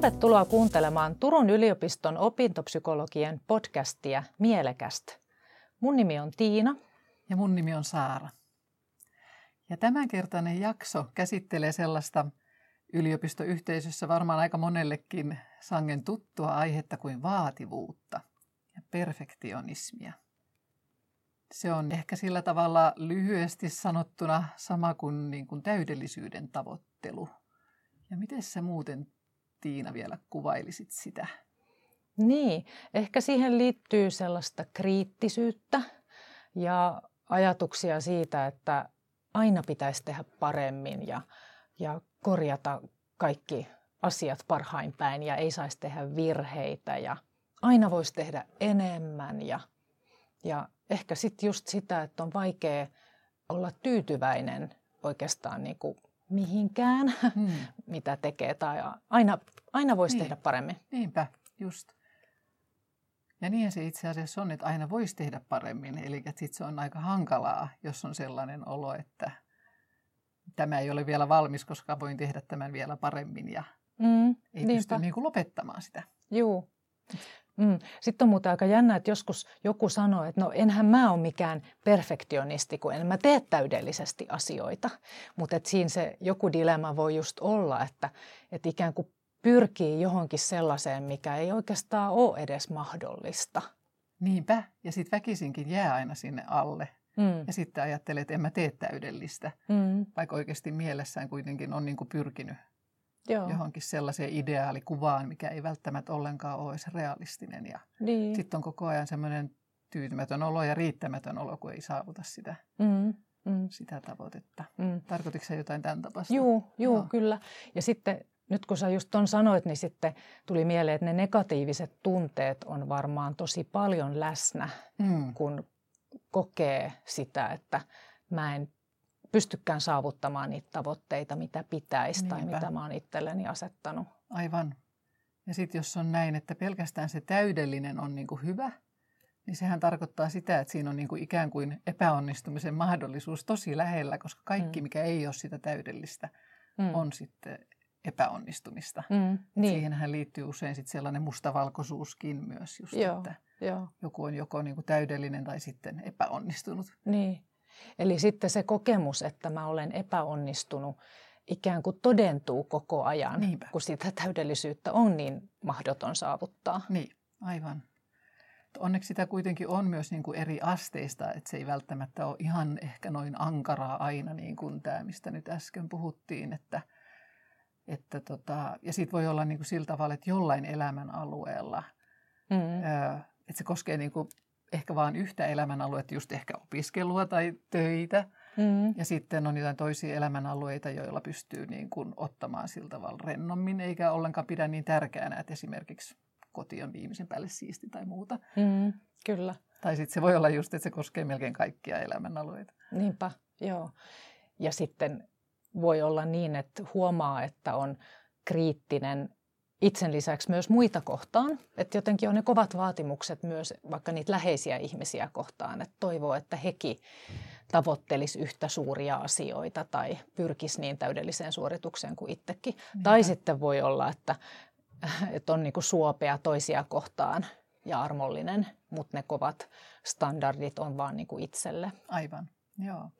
Tervetuloa kuuntelemaan Turun yliopiston opintopsykologien podcastia Mielekästä. Mun nimi on Tiina. Ja mun nimi on Saara. Ja tämänkertainen jakso käsittelee sellaista yliopistoyhteisössä varmaan aika monellekin sangen tuttua aihetta kuin vaativuutta ja perfektionismia. Se on ehkä sillä tavalla lyhyesti sanottuna sama kuin, niin kuin täydellisyyden tavoittelu. Ja miten sä muuten, Tiina, vielä kuvailisit sitä? Niin, ehkä siihen liittyy sellaista kriittisyyttä ja ajatuksia siitä, että aina pitäisi tehdä paremmin ja, ja korjata kaikki asiat parhain päin ja ei saisi tehdä virheitä ja aina voisi tehdä enemmän ja, ja ehkä sitten just sitä, että on vaikea olla tyytyväinen oikeastaan niin kuin mihinkään, hmm. Mitä tekee. Tai aina, aina voisi niin. tehdä paremmin. Niinpä, just. Ja niin se itse asiassa on, että aina voisi tehdä paremmin. Eli sitten se on aika hankalaa, jos on sellainen olo, että tämä ei ole vielä valmis, koska voin tehdä tämän vielä paremmin ja mm, ei niinpä. pysty niin kuin lopettamaan sitä. Joo. Mm. Sitten on muuten aika jännä, että joskus joku sanoo, että no enhän mä ole mikään perfektionisti, kun en mä tee täydellisesti asioita. Mutta siinä se joku dilemma voi just olla, että, että ikään kuin pyrkii johonkin sellaiseen, mikä ei oikeastaan ole edes mahdollista. Niinpä, ja sitten väkisinkin jää aina sinne alle. Mm. Ja sitten ajattelee, että en mä tee täydellistä, mm. vaikka oikeasti mielessään kuitenkin on niin kuin pyrkinyt Joo. johonkin sellaiseen ideaalikuvaan, mikä ei välttämättä ollenkaan ole edes realistinen. Ja niin. sitten on koko ajan semmoinen tyytymätön olo ja riittämätön olo, kun ei saavuta sitä, mm. Mm. sitä tavoitetta. Mm. Tarkoititko jotain tämän tapasta? Joo, joo, joo, kyllä. Ja sitten nyt kun sä just ton sanoit, niin sitten tuli mieleen, että ne negatiiviset tunteet on varmaan tosi paljon läsnä, mm. kun kokee sitä, että mä en pystykään saavuttamaan niitä tavoitteita, mitä pitäisi Niinpä. tai mitä mä oon itselleni asettanut. Aivan. Ja sitten jos on näin, että pelkästään se täydellinen on niinku hyvä, niin sehän tarkoittaa sitä, että siinä on niinku ikään kuin epäonnistumisen mahdollisuus tosi lähellä, koska kaikki, mm. mikä ei ole sitä täydellistä, mm. on sitten epäonnistumista. Mm, niin. Siihenhän liittyy usein sit sellainen mustavalkoisuuskin myös, just, joo, että joo. joku on joko niinku täydellinen tai sitten epäonnistunut. Niin. Eli sitten se kokemus, että mä olen epäonnistunut, ikään kuin todentuu koko ajan, Niinpä. kun sitä täydellisyyttä on niin mahdoton saavuttaa. Niin, aivan. Onneksi sitä kuitenkin on myös niin kuin eri asteista, että se ei välttämättä ole ihan ehkä noin ankaraa aina, niin kuin tämä, mistä nyt äsken puhuttiin. Että, että tota, ja sitten voi olla niin kuin sillä tavalla, että jollain elämän alueella, mm. että se koskee niin kuin ehkä vain yhtä elämänaluetta, just ehkä opiskelua tai töitä. Mm. Ja sitten on jotain toisia elämänalueita, joilla pystyy niin kuin ottamaan sillä tavalla rennommin, eikä ollenkaan pidä niin tärkeänä, että esimerkiksi koti on viimeisen päälle siisti tai muuta. Mm, kyllä. Tai sitten se voi olla just, että se koskee melkein kaikkia elämänalueita. Niinpä, joo. Ja sitten voi olla niin, että huomaa, että on kriittinen itsen lisäksi myös muita kohtaan. Että jotenkin on ne kovat vaatimukset myös vaikka niitä läheisiä ihmisiä kohtaan, että toivoo, että hekin tavoittelisi yhtä suuria asioita tai pyrkisi niin täydelliseen suoritukseen kuin itsekin. Niinpä. Tai sitten voi olla, että, että on niin kuin suopea toisia kohtaan ja armollinen, mutta ne kovat standardit on vaan niin kuin itselle. Aivan, joo.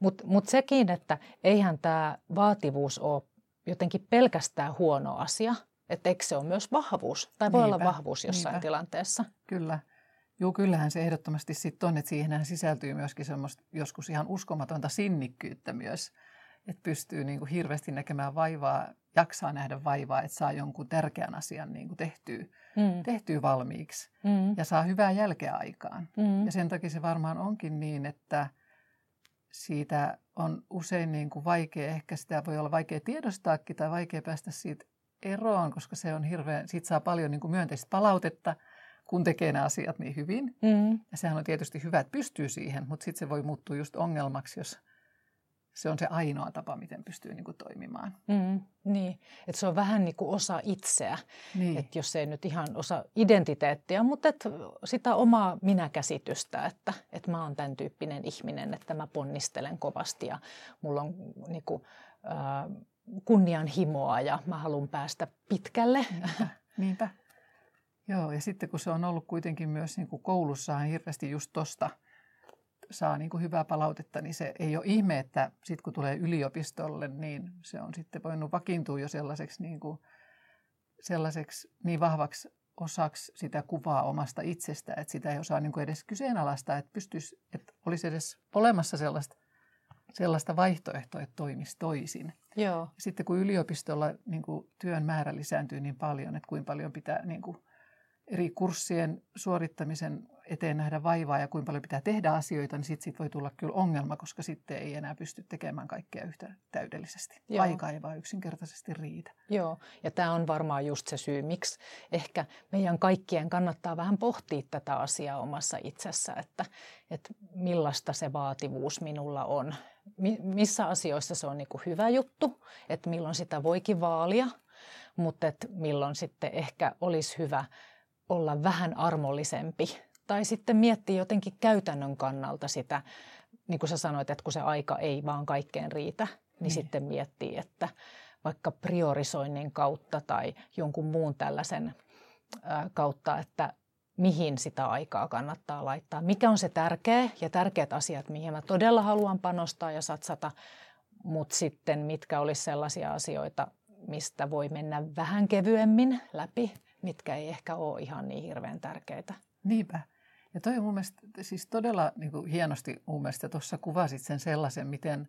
Mutta mut sekin, että eihän tämä vaativuus ole jotenkin pelkästään huono asia, että eikö se ole myös vahvuus, tai voi niinpä, olla vahvuus jossain niinpä. tilanteessa. Kyllä. Joo, kyllähän se ehdottomasti sitten on, että siihen sisältyy myöskin semmoista joskus ihan uskomatonta sinnikkyyttä myös, että pystyy niin kuin hirveästi näkemään vaivaa, jaksaa nähdä vaivaa, että saa jonkun tärkeän asian niin kuin tehtyä, mm. tehtyä valmiiksi mm. ja saa hyvää jälkeä aikaan. Mm. Ja sen takia se varmaan onkin niin, että siitä on usein niin kuin vaikea, ehkä sitä voi olla vaikea tiedostaakin tai vaikea päästä siitä eroon, koska se on hirveän, siitä saa paljon niin kuin myönteistä palautetta, kun tekee nämä asiat niin hyvin. Mm. Ja sehän on tietysti hyvä, että pystyy siihen, mutta sitten se voi muuttua just ongelmaksi, jos se on se ainoa tapa, miten pystyy niin kuin toimimaan. Mm, niin, että se on vähän niin kuin osa itseä, niin. että jos ei nyt ihan osa identiteettiä, mutta että sitä omaa minäkäsitystä, että, että mä oon tämän tyyppinen ihminen, että mä ponnistelen kovasti ja mulla on niin kuin, äh, kunnianhimoa ja mä haluan päästä pitkälle. Niinpä. Niinpä. Joo, ja sitten kun se on ollut kuitenkin myös niin kuin koulussa hirveästi just tosta saa niin kuin hyvää palautetta, niin se ei ole ihme, että sitten kun tulee yliopistolle, niin se on sitten voinut vakiintua jo sellaiseksi niin, kuin, sellaiseksi niin vahvaksi osaksi sitä kuvaa omasta itsestä, että sitä ei osaa niin kuin edes kyseenalaistaa, että, pystyisi, että olisi edes olemassa sellaista, sellaista vaihtoehtoa, että toimisi toisin. Joo. Sitten kun yliopistolla niin kuin työn määrä lisääntyy niin paljon, että kuinka paljon pitää niin kuin eri kurssien suorittamisen eteen nähdä vaivaa ja kuinka paljon pitää tehdä asioita, niin sitten sit voi tulla kyllä ongelma, koska sitten ei enää pysty tekemään kaikkea yhtä täydellisesti. Joo. Aika ei vaan yksinkertaisesti riitä. Joo, ja tämä on varmaan just se syy, miksi ehkä meidän kaikkien kannattaa vähän pohtia tätä asiaa omassa itsessä, että, että millaista se vaativuus minulla on. missä asioissa se on niin kuin hyvä juttu, että milloin sitä voikin vaalia, mutta että milloin sitten ehkä olisi hyvä olla vähän armollisempi tai sitten miettiä jotenkin käytännön kannalta sitä, niin kuin sä sanoit, että kun se aika ei vaan kaikkeen riitä, niin, niin. sitten miettii, että vaikka priorisoinnin kautta tai jonkun muun tällaisen kautta, että mihin sitä aikaa kannattaa laittaa. Mikä on se tärkeä ja tärkeät asiat, mihin mä todella haluan panostaa ja satsata, mutta sitten mitkä olisi sellaisia asioita, mistä voi mennä vähän kevyemmin läpi, mitkä ei ehkä ole ihan niin hirveän tärkeitä. Niinpä. Ja toi on mun mielestä siis todella niin kuin hienosti mun mielestä tuossa kuvasit sen sellaisen, miten,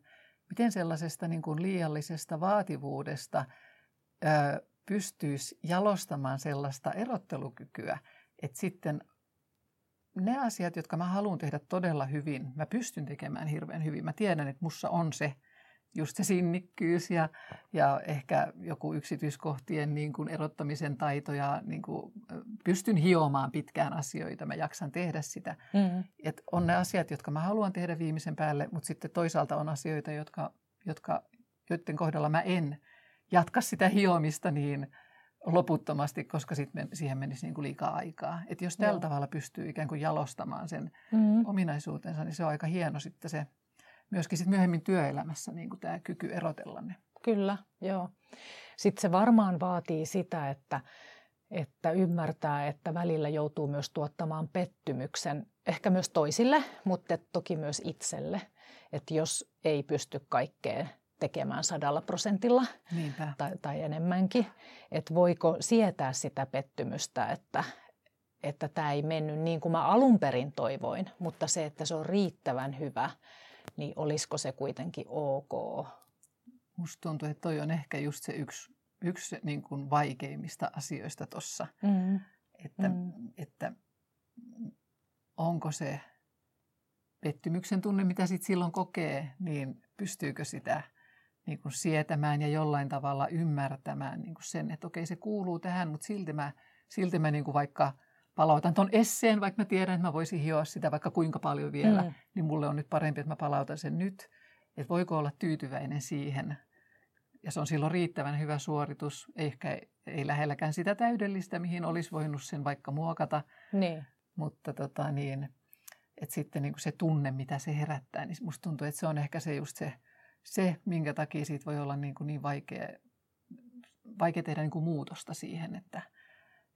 miten sellaisesta niin kuin liiallisesta vaativuudesta ö, pystyisi jalostamaan sellaista erottelukykyä, että sitten ne asiat, jotka mä haluan tehdä todella hyvin, mä pystyn tekemään hirveän hyvin. Mä tiedän, että mussa on se just se sinnikkyys ja, ja ehkä joku yksityiskohtien niin kuin erottamisen taito ja niin kuin pystyn hiomaan pitkään asioita, mä jaksan tehdä sitä. Mm. Et on ne asiat, jotka mä haluan tehdä viimeisen päälle, mutta sitten toisaalta on asioita, jotka, jotka, joiden kohdalla mä en jatka sitä hiomista niin loputtomasti, koska sitten siihen menisi niin kuin liikaa aikaa. Et jos tällä Joo. tavalla pystyy ikään kuin jalostamaan sen mm. ominaisuutensa, niin se on aika hieno sitten se myöskin sit myöhemmin työelämässä niin kuin tämä kyky erotella ne. Kyllä, joo. Sitten se varmaan vaatii sitä, että, että ymmärtää, että välillä joutuu myös tuottamaan pettymyksen, ehkä myös toisille, mutta toki myös itselle. Että jos ei pysty kaikkeen tekemään sadalla prosentilla tai, tai enemmänkin, että voiko sietää sitä pettymystä, että, että tämä ei mennyt niin kuin mä alun perin toivoin, mutta se, että se on riittävän hyvä – niin olisiko se kuitenkin ok? Musta tuntuu, että toi on ehkä just se yksi, yksi niin kuin vaikeimmista asioista tuossa, mm. että, mm. että onko se pettymyksen tunne, mitä sit silloin kokee, niin pystyykö sitä niin kuin sietämään ja jollain tavalla ymmärtämään niin kuin sen, että okei se kuuluu tähän, mutta silti mä, silti mä niin kuin vaikka – palautan ton esseen, vaikka mä tiedän, että mä voisin hioa sitä vaikka kuinka paljon vielä, mm. niin mulle on nyt parempi, että mä palautan sen nyt. Että voiko olla tyytyväinen siihen. Ja se on silloin riittävän hyvä suoritus, ehkä ei lähelläkään sitä täydellistä, mihin olisi voinut sen vaikka muokata. Niin. Mutta tota niin, että sitten niin kuin se tunne, mitä se herättää, niin musta tuntuu, että se on ehkä se just se, se minkä takia siitä voi olla niin, kuin niin vaikea, vaikea tehdä niin kuin muutosta siihen, että –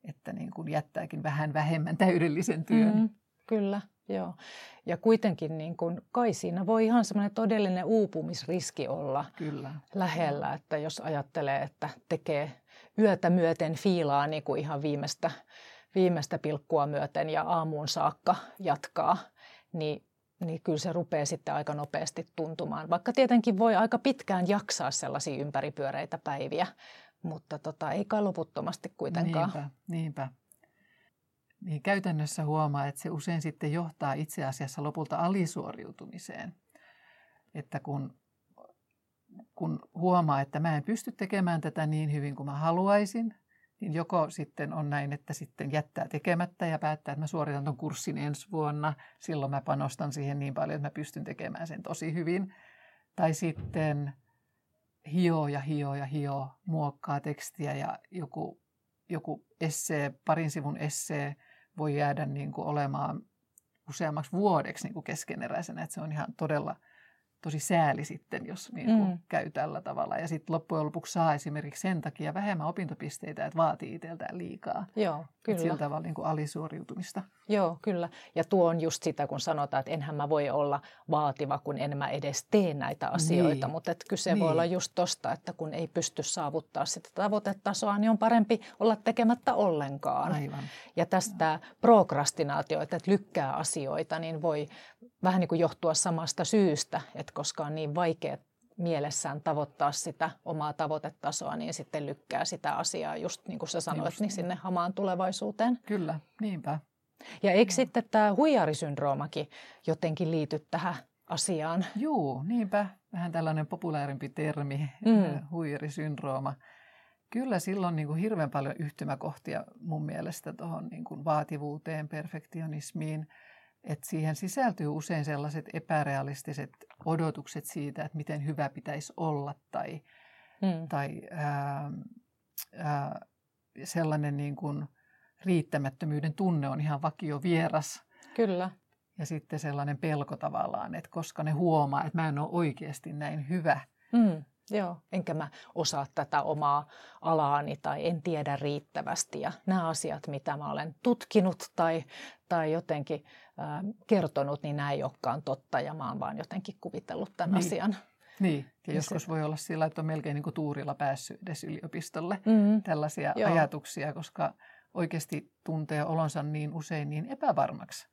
että niin kuin jättääkin vähän vähemmän täydellisen työn. Mm, kyllä, joo. Ja kuitenkin niin kuin, kai siinä voi ihan semmoinen todellinen uupumisriski olla kyllä. lähellä, että jos ajattelee, että tekee yötä myöten fiilaa niin kuin ihan viimeistä, viimeistä pilkkua myöten ja aamuun saakka jatkaa, niin niin kyllä se rupeaa sitten aika nopeasti tuntumaan. Vaikka tietenkin voi aika pitkään jaksaa sellaisia ympäripyöreitä päiviä, mutta tota, ei kai loputtomasti kuitenkaan. Niinpä, niinpä. Niin käytännössä huomaa, että se usein sitten johtaa itse asiassa lopulta alisuoriutumiseen. Että kun, kun huomaa, että mä en pysty tekemään tätä niin hyvin kuin mä haluaisin, niin joko sitten on näin, että sitten jättää tekemättä ja päättää, että mä suoritan ton kurssin ensi vuonna. Silloin mä panostan siihen niin paljon, että mä pystyn tekemään sen tosi hyvin. Tai sitten hio ja hio ja hio, muokkaa tekstiä ja joku, joku essee, parin sivun essee voi jäädä niin kuin olemaan useammaksi vuodeksi niin kuin keskeneräisenä, että se on ihan todella, tosi sääli sitten, jos niin kuin mm. käy tällä tavalla. Ja sitten loppujen lopuksi saa esimerkiksi sen takia vähemmän opintopisteitä, että vaatii itseltään liikaa. Joo, kyllä. sillä tavalla niin kuin alisuoriutumista. Joo, kyllä. Ja tuo on just sitä, kun sanotaan, että enhän mä voi olla vaativa, kun en mä edes tee näitä asioita. Niin. Mutta kyse niin. voi olla just tosta, että kun ei pysty saavuttaa sitä tavoitetasoa, niin on parempi olla tekemättä ollenkaan. Aivan. Ja tästä prokrastinaatio, että lykkää asioita, niin voi vähän niin kuin johtua samasta syystä, että koska on niin vaikea mielessään tavoittaa sitä omaa tavoitetasoa, niin sitten lykkää sitä asiaa, just niin kuin sä sanoit, just, niin sinne hamaan tulevaisuuteen. Kyllä, niinpä. Ja eikö sitten tämä huijarisyndroomakin jotenkin liity tähän asiaan? Joo, niinpä. Vähän tällainen populaarimpi termi, mm. huijarisyndrooma. Kyllä silloin niin kuin hirveän paljon yhtymäkohtia mun mielestä tuohon niin kuin vaativuuteen, perfektionismiin – että siihen sisältyy usein sellaiset epärealistiset odotukset siitä, että miten hyvä pitäisi olla tai, hmm. tai ää, ää, sellainen niin kuin riittämättömyyden tunne on ihan vakio vieras. Kyllä. Ja sitten sellainen pelko tavallaan, että koska ne huomaa, että mä en ole oikeasti näin hyvä. Hmm. Joo, enkä mä osaa tätä omaa alaani tai en tiedä riittävästi. Ja nämä asiat, mitä mä olen tutkinut tai, tai jotenkin äh, kertonut, niin nämä ei olekaan totta ja mä oon vaan jotenkin kuvitellut tämän niin. asian. Niin, ja, ja joskus se... voi olla sillä, että on melkein niin kuin tuurilla päässyt edes yliopistolle mm-hmm. tällaisia Joo. ajatuksia, koska oikeasti tuntee olonsa niin usein niin epävarmaksi,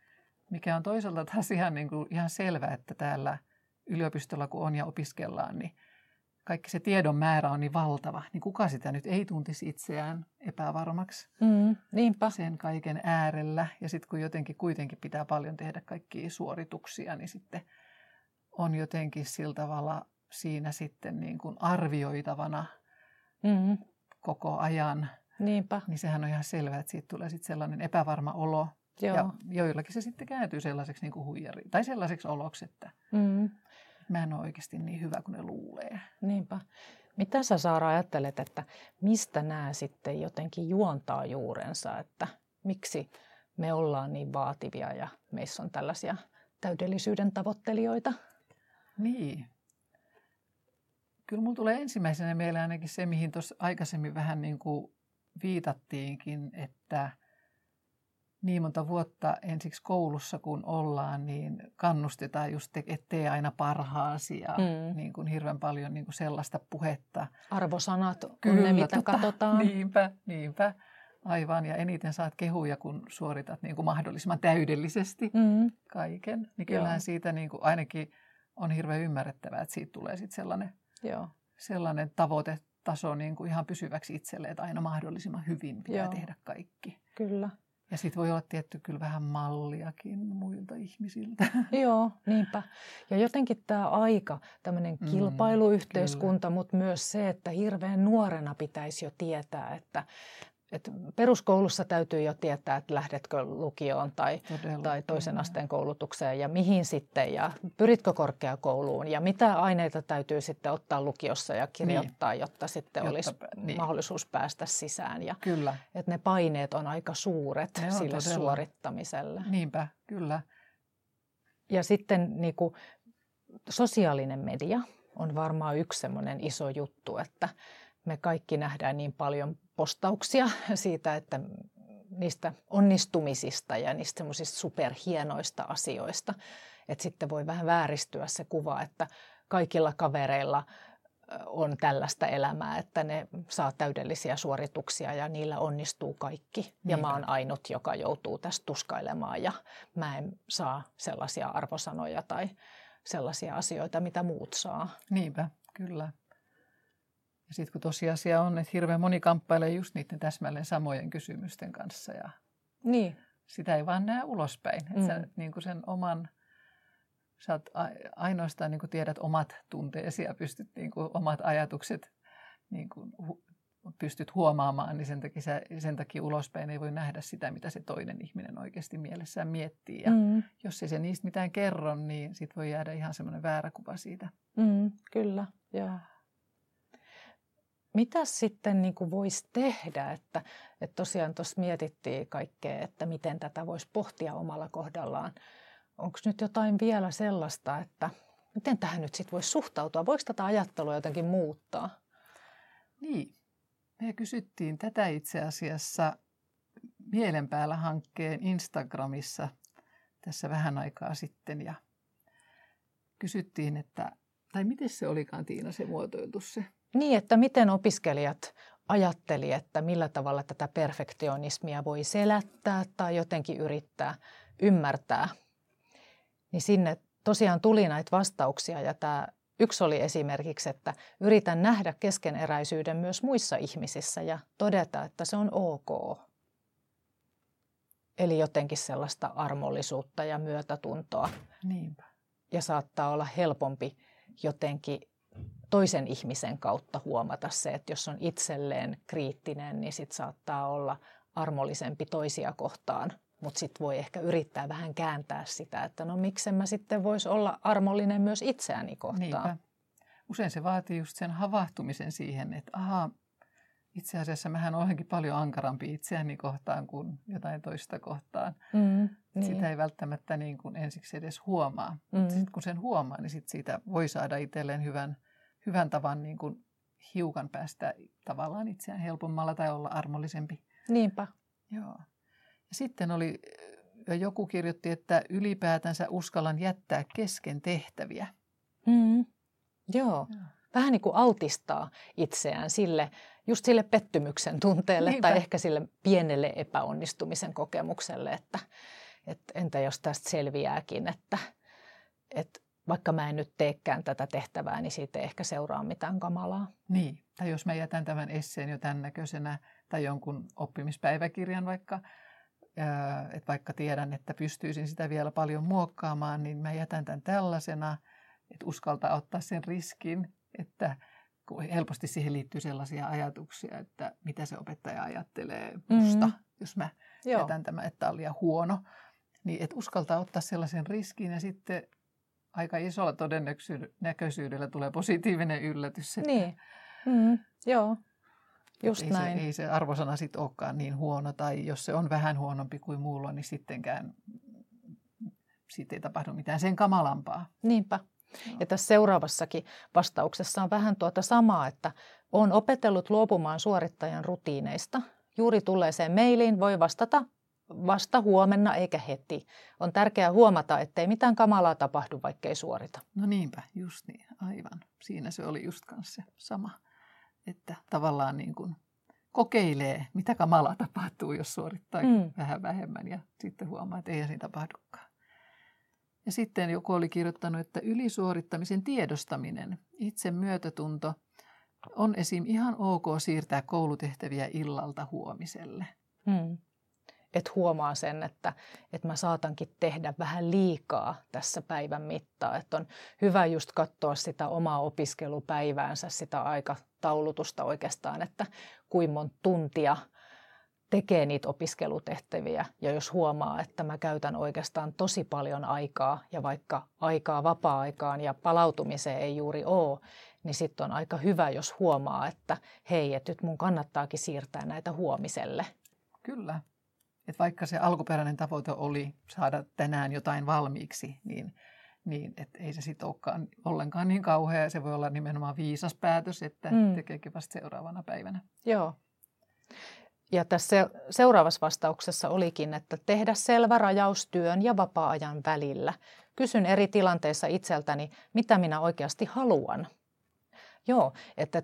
mikä on toisaalta taas ihan, niin kuin, ihan selvä, että täällä yliopistolla kun on ja opiskellaan, niin kaikki se tiedon määrä on niin valtava, niin kuka sitä nyt ei tuntisi itseään epävarmaksi mm, niinpä. sen kaiken äärellä. Ja sitten kun jotenkin kuitenkin pitää paljon tehdä kaikkia suorituksia, niin sitten on jotenkin sillä tavalla siinä sitten niin kuin arvioitavana mm. koko ajan. Niinpä. Niin sehän on ihan selvää, että siitä tulee sitten sellainen epävarma olo. Joo. Ja joillakin se sitten kääntyy sellaiseksi niin kuin huijari, tai sellaiseksi oloksi, että mm mä en ole oikeasti niin hyvä kuin ne luulee. Niinpä. Mitä sä Saara ajattelet, että mistä nämä sitten jotenkin juontaa juurensa, että miksi me ollaan niin vaativia ja meissä on tällaisia täydellisyyden tavoittelijoita? Niin. Kyllä mulla tulee ensimmäisenä mieleen ainakin se, mihin tuossa aikaisemmin vähän niin kuin viitattiinkin, että – niin monta vuotta ensiksi koulussa kun ollaan, niin kannustetaan just, että tee aina parhaasi ja mm. niin kuin hirveän paljon niin kuin sellaista puhetta. Arvosanat Kyllä, ne, mitä tota, katsotaan. Niinpä, niinpä. Aivan, ja eniten saat kehuja, kun suoritat niin kuin mahdollisimman täydellisesti mm. kaiken. Niin kyllähän Joo. siitä niin kuin ainakin on hirveän ymmärrettävää, että siitä tulee sitten sellainen, Joo. sellainen tavoitetaso niin kuin ihan pysyväksi itselle, että aina mahdollisimman hyvin pitää Joo. tehdä kaikki. Kyllä. Ja sitten voi olla tietty kyllä vähän malliakin muilta ihmisiltä. Joo, niinpä. Ja jotenkin tämä aika, tämmöinen mm, kilpailuyhteiskunta, mm, mutta myös se, että hirveän nuorena pitäisi jo tietää, että et peruskoulussa täytyy jo tietää, että lähdetkö lukioon tai, tai toisen asteen koulutukseen ja mihin sitten ja pyritkö korkeakouluun ja mitä aineita täytyy sitten ottaa lukiossa ja kirjoittaa, niin. jotta sitten jotta, olisi niin. mahdollisuus päästä sisään. Ja, kyllä. Että ne paineet on aika suuret ne sille todella. suorittamiselle. Niinpä, kyllä. Ja sitten niin kuin, sosiaalinen media on varmaan yksi semmoinen iso juttu, että me kaikki nähdään niin paljon postauksia siitä, että niistä onnistumisista ja niistä semmoisista superhienoista asioista. Että sitten voi vähän vääristyä se kuva, että kaikilla kavereilla on tällaista elämää, että ne saa täydellisiä suorituksia ja niillä onnistuu kaikki. Niinpä. Ja mä oon ainut, joka joutuu tästä tuskailemaan ja mä en saa sellaisia arvosanoja tai sellaisia asioita, mitä muut saa. Niinpä, kyllä. Ja sitten kun tosiasia on, että hirveän moni kamppailee just niiden täsmälleen samojen kysymysten kanssa ja niin. sitä ei vaan näe ulospäin. Mm. sä niin kuin sen oman, sä oot ainoastaan niin kuin tiedät omat tunteesi ja pystyt niin kuin omat ajatukset niin kuin pystyt huomaamaan, niin sen takia, sä, sen takia ulospäin ei voi nähdä sitä, mitä se toinen ihminen oikeasti mielessään miettii. Ja mm. jos ei se niistä mitään kerro, niin sit voi jäädä ihan semmoinen väärä kuva siitä. Mm, kyllä, joo mitä sitten niin kuin voisi tehdä, että, että tosiaan tuossa mietittiin kaikkea, että miten tätä voisi pohtia omalla kohdallaan. Onko nyt jotain vielä sellaista, että miten tähän nyt sitten voisi suhtautua? Voiko tätä ajattelua jotenkin muuttaa? Niin. Me kysyttiin tätä itse asiassa Mielenpäällä hankkeen Instagramissa tässä vähän aikaa sitten ja kysyttiin, että, tai miten se olikaan Tiina se muotoiltu se? Niin, että miten opiskelijat ajatteli, että millä tavalla tätä perfektionismia voi selättää tai jotenkin yrittää ymmärtää. Niin sinne tosiaan tuli näitä vastauksia ja tämä yksi oli esimerkiksi, että yritän nähdä keskeneräisyyden myös muissa ihmisissä ja todeta, että se on ok. Eli jotenkin sellaista armollisuutta ja myötätuntoa. Niinpä. Ja saattaa olla helpompi jotenkin toisen ihmisen kautta huomata se, että jos on itselleen kriittinen, niin sit saattaa olla armollisempi toisia kohtaan. Mutta sitten voi ehkä yrittää vähän kääntää sitä, että no miksen mä sitten voisi olla armollinen myös itseäni kohtaan. Niinpä. Usein se vaatii just sen havahtumisen siihen, että ahaa, itse asiassa mähän olenkin paljon ankarampi itseäni kohtaan kuin jotain toista kohtaan. Mm, niin. Sitä ei välttämättä niin kuin ensiksi edes huomaa. Mm. Sitten kun sen huomaa, niin sit siitä voi saada itselleen hyvän, hyvän tavan niin kuin hiukan päästä tavallaan itseään helpommalla tai olla armollisempi. Niinpä. Joo. Ja sitten oli, joku kirjoitti, että ylipäätänsä uskallan jättää kesken tehtäviä. Mm. Joo. Joo. Vähän niin kuin altistaa itseään sille, just sille pettymyksen tunteelle Niinpä. tai ehkä sille pienelle epäonnistumisen kokemukselle, että, että entä jos tästä selviääkin, että, että vaikka mä en nyt teekään tätä tehtävää, niin siitä ei ehkä seuraa mitään kamalaa. Niin, tai jos mä jätän tämän esseen jo tämän näköisenä tai jonkun oppimispäiväkirjan vaikka, että vaikka tiedän, että pystyisin sitä vielä paljon muokkaamaan, niin mä jätän tämän tällaisena, että uskaltaa ottaa sen riskin, että helposti siihen liittyy sellaisia ajatuksia, että mitä se opettaja ajattelee musta, mm-hmm. jos mä Joo. jätän tämä, että on liian huono. Niin että uskaltaa ottaa sellaisen riskin ja sitten aika isolla todennäköisyydellä tulee positiivinen yllätys. Että niin, mm, joo, just ei näin. Se, ei se arvosana sitten olekaan niin huono, tai jos se on vähän huonompi kuin muulla, niin sittenkään siitä ei tapahdu mitään sen kamalampaa. Niinpä. Ja tässä seuraavassakin vastauksessa on vähän tuota samaa, että on opetellut luopumaan suorittajan rutiineista. Juuri tulleeseen mailiin voi vastata vasta huomenna eikä heti. On tärkeää huomata, ettei mitään kamalaa tapahdu, vaikkei suorita. No niinpä, just niin, aivan. Siinä se oli just kanssa se sama, että tavallaan niin kuin kokeilee, mitä kamalaa tapahtuu, jos suorittaa mm. vähän vähemmän ja sitten huomaa, että ei siinä tapahdukaan. Ja sitten joku oli kirjoittanut, että ylisuorittamisen tiedostaminen, itse myötätunto, on esim. ihan ok siirtää koulutehtäviä illalta huomiselle. Hmm. Et huomaa sen, että, että mä saatankin tehdä vähän liikaa tässä päivän mittaa. Että on hyvä just katsoa sitä omaa opiskelupäiväänsä, sitä aikataulutusta oikeastaan, että kuinka monta tuntia – tekee niitä opiskelutehtäviä ja jos huomaa, että mä käytän oikeastaan tosi paljon aikaa ja vaikka aikaa vapaa-aikaan ja palautumiseen ei juuri ole, niin sitten on aika hyvä, jos huomaa, että hei, että nyt mun kannattaakin siirtää näitä huomiselle. Kyllä. Et vaikka se alkuperäinen tavoite oli saada tänään jotain valmiiksi, niin, niin et ei se sitten olekaan ollenkaan niin kauhea. Se voi olla nimenomaan viisas päätös, että mm. tekeekin vasta seuraavana päivänä. Joo. Ja tässä seuraavassa vastauksessa olikin, että tehdä selvä rajaus työn ja vapaa-ajan välillä. Kysyn eri tilanteissa itseltäni, mitä minä oikeasti haluan. Joo, että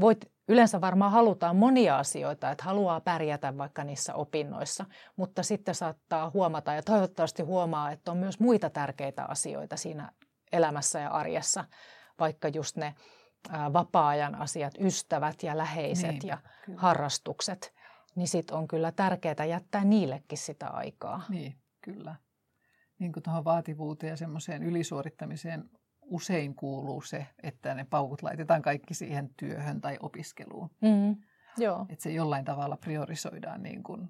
voit, yleensä varmaan halutaan monia asioita, että haluaa pärjätä vaikka niissä opinnoissa, mutta sitten saattaa huomata ja toivottavasti huomaa, että on myös muita tärkeitä asioita siinä elämässä ja arjessa, vaikka just ne vapaa-ajan asiat, ystävät ja läheiset niin, ja kyllä. harrastukset niin sit on kyllä tärkeää jättää niillekin sitä aikaa. Niin, kyllä. Niin kuin tuohon vaativuuteen ja semmoiseen ylisuorittamiseen usein kuuluu se, että ne paukut laitetaan kaikki siihen työhön tai opiskeluun. Mm, joo. Että se jollain tavalla priorisoidaan niin kuin,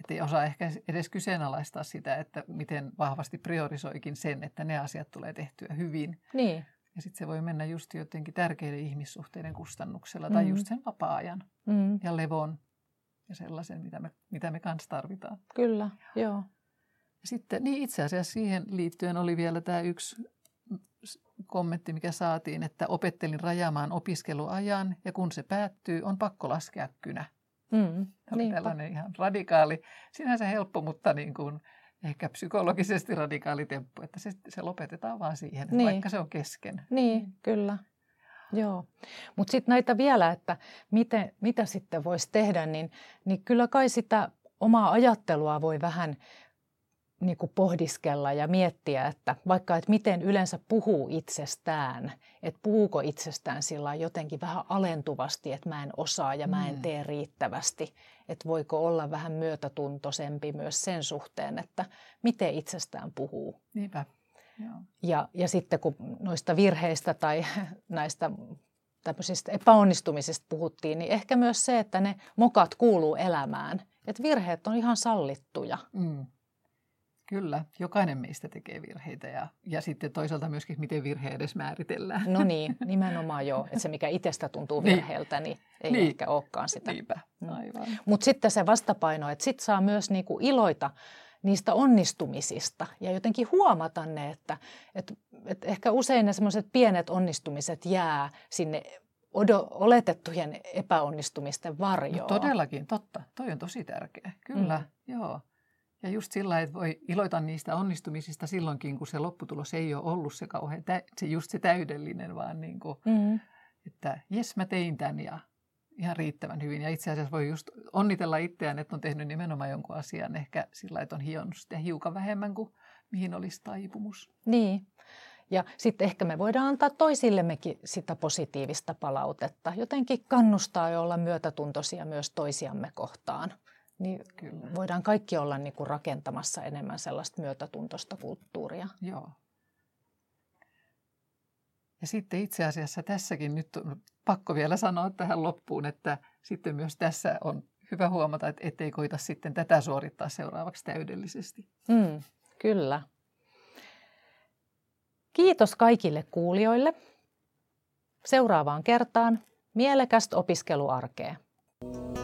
että ei osaa ehkä edes kyseenalaistaa sitä, että miten vahvasti priorisoikin sen, että ne asiat tulee tehtyä hyvin. Niin. Ja sitten se voi mennä just jotenkin tärkeiden ihmissuhteiden kustannuksella tai mm. just sen vapaa-ajan mm. ja levon ja sellaisen, mitä me, mitä me kanssa tarvitaan. Kyllä, joo. Ja sitten, niin itse asiassa siihen liittyen oli vielä tämä yksi kommentti, mikä saatiin, että opettelin rajaamaan opiskeluajan ja kun se päättyy, on pakko laskea kynä. Mm, on tällainen ihan radikaali, sinänsä helppo, mutta niin kuin ehkä psykologisesti radikaali temppu, että se, se lopetetaan vaan siihen, niin. vaikka se on kesken. Niin, kyllä. Joo, mutta sitten näitä vielä, että miten, mitä sitten voisi tehdä, niin, niin kyllä kai sitä omaa ajattelua voi vähän niin kuin pohdiskella ja miettiä, että vaikka että miten yleensä puhuu itsestään, että puhuuko itsestään sillä jotenkin vähän alentuvasti, että mä en osaa ja mä en mm. tee riittävästi, että voiko olla vähän myötätuntoisempi myös sen suhteen, että miten itsestään puhuu. Niinpä. Joo. Ja, ja sitten kun noista virheistä tai näistä tämmöisistä epäonnistumisista puhuttiin, niin ehkä myös se, että ne mokat kuuluu elämään. Että virheet on ihan sallittuja. Mm. Kyllä, jokainen meistä tekee virheitä ja, ja sitten toisaalta myöskin, miten virhe edes määritellään. No niin, nimenomaan joo. Että se, mikä itsestä tuntuu niin. virheeltä, niin ei niin. ehkä olekaan sitä. Niinpä, mm. aivan. Mutta sitten se vastapaino, että sitten saa myös niinku iloita niistä onnistumisista ja jotenkin huomata ne, että, että, että ehkä usein ne semmoiset pienet onnistumiset jää sinne odo, oletettujen epäonnistumisten varjoon. No todellakin, totta. Toi on tosi tärkeä. Kyllä, mm. joo. Ja just sillä, että voi iloita niistä onnistumisista silloinkin, kun se lopputulos ei ole ollut se kauhean, se just se täydellinen, vaan niin kuin, mm. että jes mä tein tämän ja ihan riittävän hyvin. Ja itse asiassa voi just onnitella itseään, että on tehnyt nimenomaan jonkun asian ehkä sillä, että on hionnut sitä hiukan vähemmän kuin mihin olisi taipumus. Niin. Ja sitten ehkä me voidaan antaa toisillemmekin sitä positiivista palautetta. Jotenkin kannustaa ja olla myötätuntoisia myös toisiamme kohtaan. Niin Kyllä. voidaan kaikki olla niin kuin rakentamassa enemmän sellaista myötätuntoista kulttuuria. Joo. Ja sitten itse asiassa tässäkin nyt on pakko vielä sanoa tähän loppuun, että sitten myös tässä on hyvä huomata, että ettei koita sitten tätä suorittaa seuraavaksi täydellisesti. Mm, kyllä. Kiitos kaikille kuulijoille. Seuraavaan kertaan mielekästä opiskeluarkea. thank you